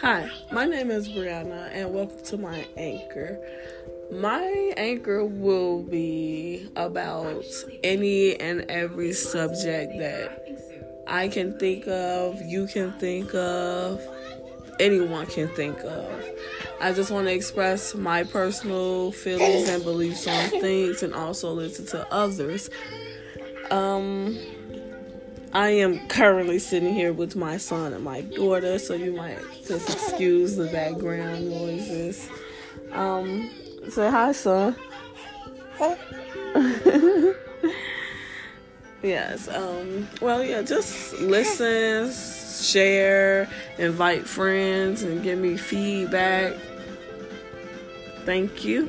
Hi, my name is Brianna, and welcome to my anchor. My anchor will be about any and every subject that I can think of, you can think of, anyone can think of. I just want to express my personal feelings and beliefs on things and also listen to others. Um, I am currently sitting here with my son and my daughter, so you might just excuse the background noises. Um, say hi, son. yes. Um. Well, yeah. Just listen, share, invite friends, and give me feedback. Thank you.